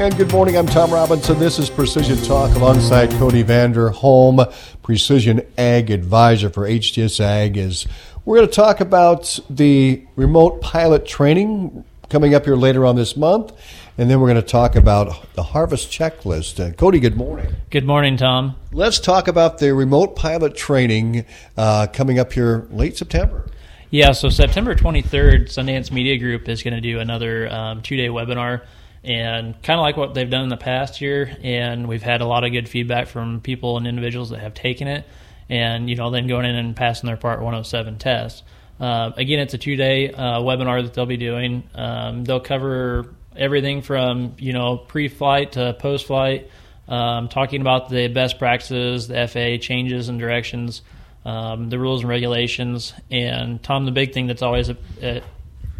And good morning, I'm Tom Robinson. This is Precision Talk alongside Cody Vanderholm, Precision Ag Advisor for HTS Ag. Is we're going to talk about the remote pilot training coming up here later on this month, and then we're going to talk about the harvest checklist. Uh, Cody, good morning. Good morning, Tom. Let's talk about the remote pilot training uh, coming up here late September. Yeah, so September 23rd, Sundance Media Group is going to do another um, two day webinar and kind of like what they've done in the past year. And we've had a lot of good feedback from people and individuals that have taken it, and you know, then going in and passing their Part 107 test. Uh, again, it's a two-day uh, webinar that they'll be doing. Um, they'll cover everything from you know pre-flight to post-flight, um, talking about the best practices, the FAA changes and directions, um, the rules and regulations. And Tom, the big thing that's always a, a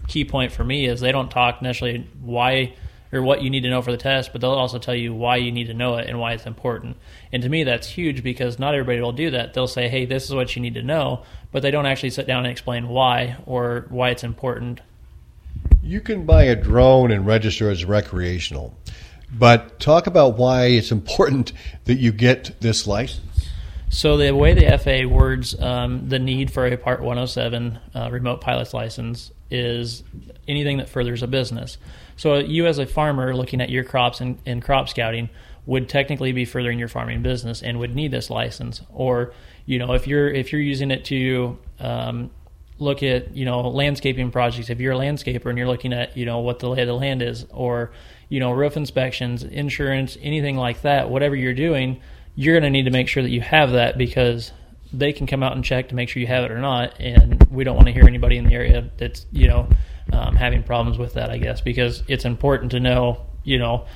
key point for me is they don't talk necessarily why or what you need to know for the test, but they'll also tell you why you need to know it and why it's important. And to me, that's huge because not everybody will do that. They'll say, hey, this is what you need to know, but they don't actually sit down and explain why or why it's important. You can buy a drone and register as recreational, but talk about why it's important that you get this license. So the way the FAA words um, the need for a Part 107 uh, remote pilot's license is anything that furthers a business. So you, as a farmer, looking at your crops and, and crop scouting, would technically be furthering your farming business and would need this license. Or, you know, if you're if you're using it to um, look at you know landscaping projects, if you're a landscaper and you're looking at you know what the lay of the land is, or you know roof inspections, insurance, anything like that, whatever you're doing, you're going to need to make sure that you have that because they can come out and check to make sure you have it or not, and we don't want to hear anybody in the area that's you know um, having problems with that, I guess, because it's important to know, you know,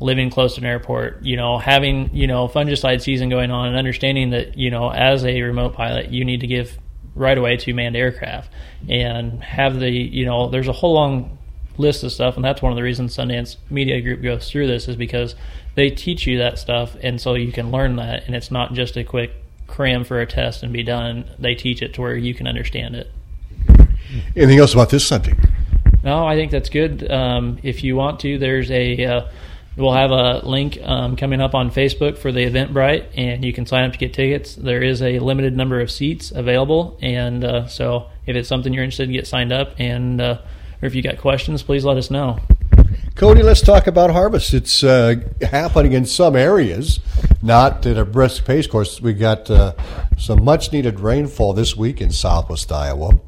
living close to an airport, you know, having, you know, fungicide season going on and understanding that, you know, as a remote pilot, you need to give right away to manned aircraft and have the, you know, there's a whole long list of stuff. And that's one of the reasons Sundance Media Group goes through this is because they teach you that stuff. And so you can learn that. And it's not just a quick cram for a test and be done. They teach it to where you can understand it. Anything else about this subject? No, I think that's good. Um, if you want to, there's a uh, we'll have a link um, coming up on Facebook for the Eventbrite, and you can sign up to get tickets. There is a limited number of seats available, and uh, so if it's something you're interested in, get signed up. And uh, or if you got questions, please let us know. Cody, let's talk about harvest. It's uh, happening in some areas, not at a brisk pace. Course, we got uh, some much needed rainfall this week in southwest Iowa.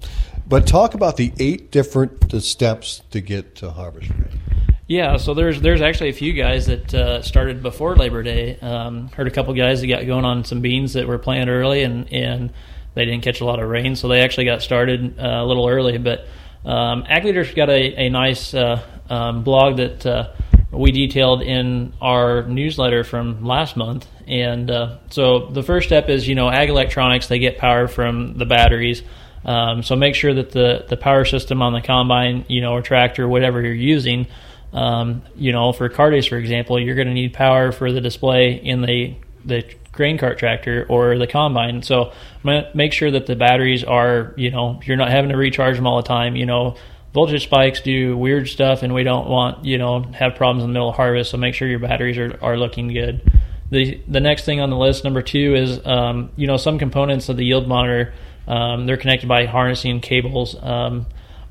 But talk about the eight different steps to get to harvest rate. Yeah, so there's there's actually a few guys that uh, started before Labor Day. Um, heard a couple guys that got going on some beans that were planted early, and and they didn't catch a lot of rain, so they actually got started uh, a little early. But um, Ag Leader's got a a nice uh, um, blog that uh, we detailed in our newsletter from last month, and uh, so the first step is you know Ag Electronics they get power from the batteries. Um, so make sure that the, the power system on the combine, you know, or tractor, whatever you're using, um, you know, for Cardace, for example, you're going to need power for the display in the the grain cart tractor or the combine. So make sure that the batteries are, you know, you're not having to recharge them all the time. You know, voltage spikes do weird stuff, and we don't want, you know, have problems in the middle of harvest. So make sure your batteries are, are looking good. The the next thing on the list, number two, is um, you know some components of the yield monitor um, they're connected by harnessing cables. Um,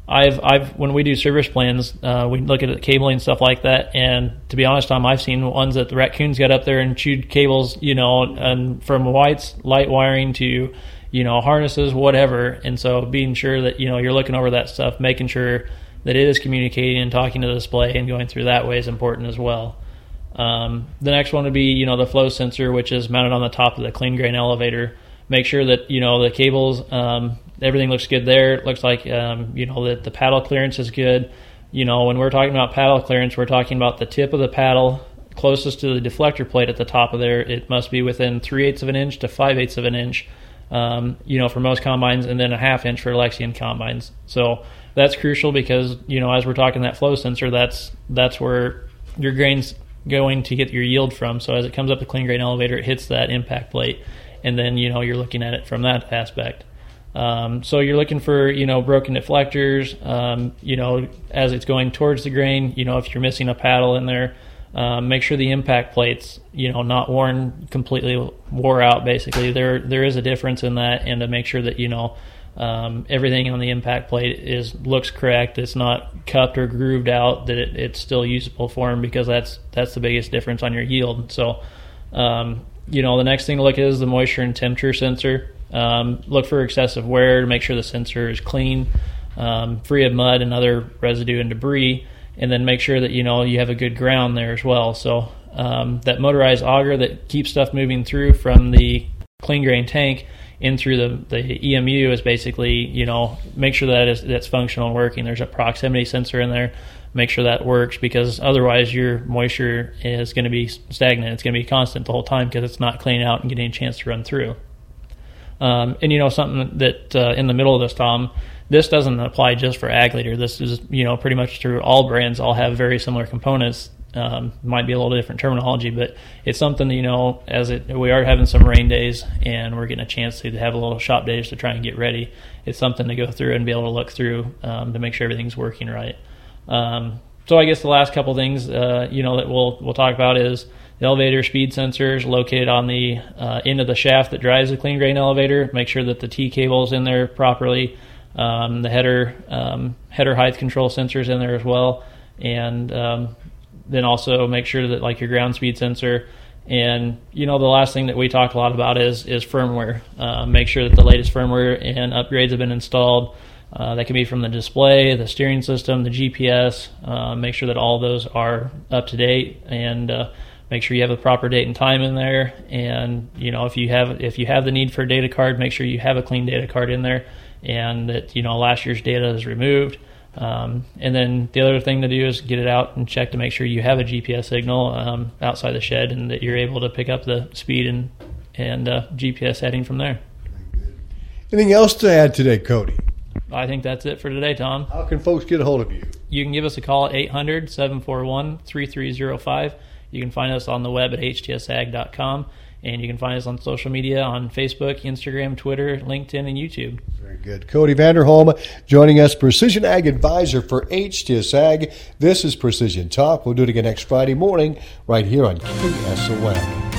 I've, I've, when we do service plans, uh, we look at cabling stuff like that. And to be honest, Tom, I've seen ones that the raccoons got up there and chewed cables, you know, and from whites light wiring to, you know, harnesses, whatever. And so being sure that, you know, you're looking over that stuff, making sure that it is communicating and talking to the display and going through that way is important as well. Um, the next one would be, you know, the flow sensor, which is mounted on the top of the clean grain elevator make sure that you know the cables, um, everything looks good there. It looks like um, you know that the paddle clearance is good. You know, when we're talking about paddle clearance, we're talking about the tip of the paddle closest to the deflector plate at the top of there. It must be within three eighths of an inch to five eighths of an inch. Um, you know, for most combines, and then a half inch for Lexion combines. So that's crucial because you know, as we're talking that flow sensor, that's that's where your grain's going to get your yield from. So as it comes up the clean grain elevator, it hits that impact plate and then you know you're looking at it from that aspect. Um, so you're looking for you know broken deflectors. Um, you know as it's going towards the grain. You know if you're missing a paddle in there. Um, make sure the impact plates, you know, not worn completely wore out. Basically, there there is a difference in that, and to make sure that you know um, everything on the impact plate is looks correct. It's not cupped or grooved out. That it, it's still usable for them because that's that's the biggest difference on your yield. So, um, you know, the next thing to look at is the moisture and temperature sensor. Um, look for excessive wear to make sure the sensor is clean, um, free of mud and other residue and debris and then make sure that you know you have a good ground there as well. So um, that motorized auger that keeps stuff moving through from the clean grain tank in through the, the EMU is basically you know make sure that is that's functional and working. There's a proximity sensor in there. Make sure that works because otherwise your moisture is going to be stagnant. It's going to be constant the whole time because it's not cleaning out and getting a chance to run through. Um, and you know something that uh, in the middle of this, Tom, this doesn't apply just for ag leader. This is you know pretty much through all brands. All have very similar components. Um, might be a little different terminology, but it's something that, you know as it we are having some rain days and we're getting a chance to have a little shop days to try and get ready. It's something to go through and be able to look through um, to make sure everything's working right. Um, so I guess the last couple things uh, you know that we'll we'll talk about is the elevator speed sensors located on the uh, end of the shaft that drives the clean grain elevator. Make sure that the T cable is in there properly. Um, the header um, header height control sensors in there as well, and um, then also make sure that like your ground speed sensor. And you know the last thing that we talk a lot about is is firmware. Uh, make sure that the latest firmware and upgrades have been installed. Uh, that can be from the display, the steering system, the GPS. Uh, make sure that all those are up to date and uh, make sure you have the proper date and time in there and you know if you have if you have the need for a data card make sure you have a clean data card in there and that you know last year's data is removed um, and then the other thing to do is get it out and check to make sure you have a GPS signal um, outside the shed and that you're able to pick up the speed and and uh, GPS heading from there. Anything else to add today, Cody? I think that's it for today, Tom. How can folks get a hold of you? You can give us a call at 800 741 3305 you can find us on the web at htsag.com, and you can find us on social media on Facebook, Instagram, Twitter, LinkedIn, and YouTube. Very good. Cody Vanderholm joining us, Precision Ag Advisor for HTS Ag. This is Precision Talk. We'll do it again next Friday morning right here on KSOM.